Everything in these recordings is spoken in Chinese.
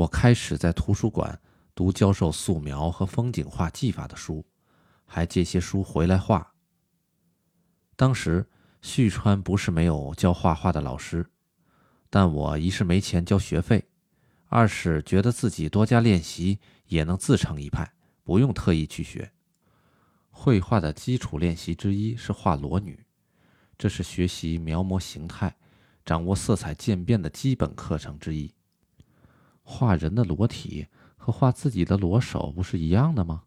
我开始在图书馆读教授素描和风景画技法的书，还借些书回来画。当时旭川不是没有教画画的老师，但我一是没钱交学费，二是觉得自己多加练习也能自成一派，不用特意去学。绘画的基础练习之一是画裸女，这是学习描摹形态。掌握色彩渐变的基本课程之一。画人的裸体和画自己的裸手不是一样的吗？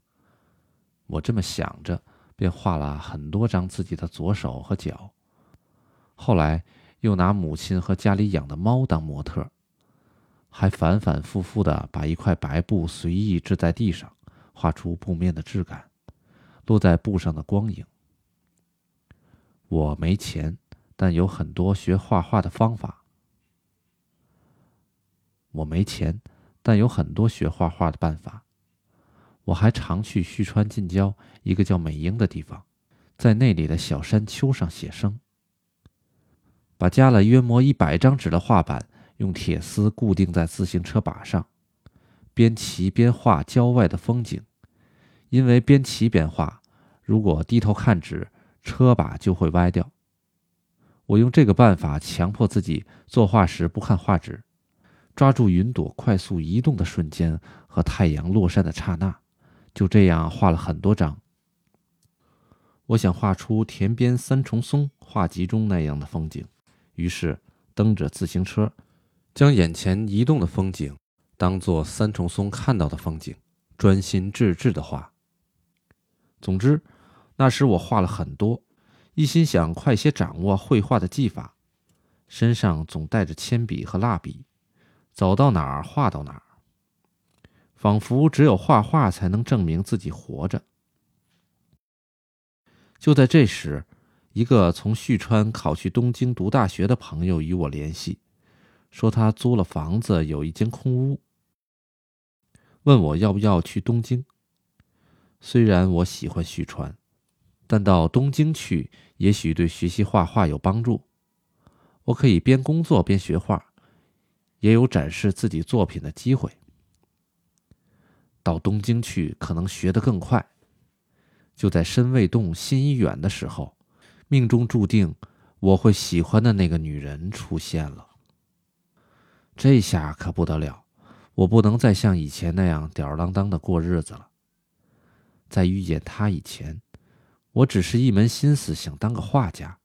我这么想着，便画了很多张自己的左手和脚。后来又拿母亲和家里养的猫当模特，还反反复复的把一块白布随意掷在地上，画出布面的质感，落在布上的光影。我没钱。但有很多学画画的方法。我没钱，但有很多学画画的办法。我还常去旭川近郊一个叫美英的地方，在那里的小山丘上写生。把加了约莫一百张纸的画板用铁丝固定在自行车把上，边骑边画郊外的风景。因为边骑边画，如果低头看纸，车把就会歪掉。我用这个办法强迫自己作画时不看画纸，抓住云朵快速移动的瞬间和太阳落山的刹那，就这样画了很多张。我想画出田边三重松画集中那样的风景，于是蹬着自行车，将眼前移动的风景当做三重松看到的风景，专心致志地画。总之，那时我画了很多。一心想快些掌握绘画的技法，身上总带着铅笔和蜡笔，走到哪儿画到哪儿，仿佛只有画画才能证明自己活着。就在这时，一个从旭川考去东京读大学的朋友与我联系，说他租了房子，有一间空屋，问我要不要去东京。虽然我喜欢旭川。但到东京去，也许对学习画画有帮助。我可以边工作边学画，也有展示自己作品的机会。到东京去，可能学得更快。就在身未动，心已远的时候，命中注定我会喜欢的那个女人出现了。这下可不得了，我不能再像以前那样吊儿郎当的过日子了。在遇见她以前。我只是一门心思想当个画家，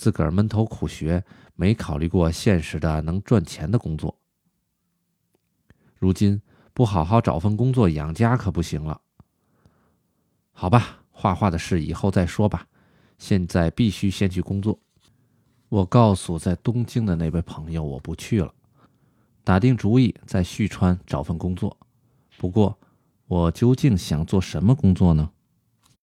自个儿闷头苦学，没考虑过现实的能赚钱的工作。如今不好好找份工作养家可不行了。好吧，画画的事以后再说吧，现在必须先去工作。我告诉在东京的那位朋友，我不去了，打定主意在旭川找份工作。不过，我究竟想做什么工作呢？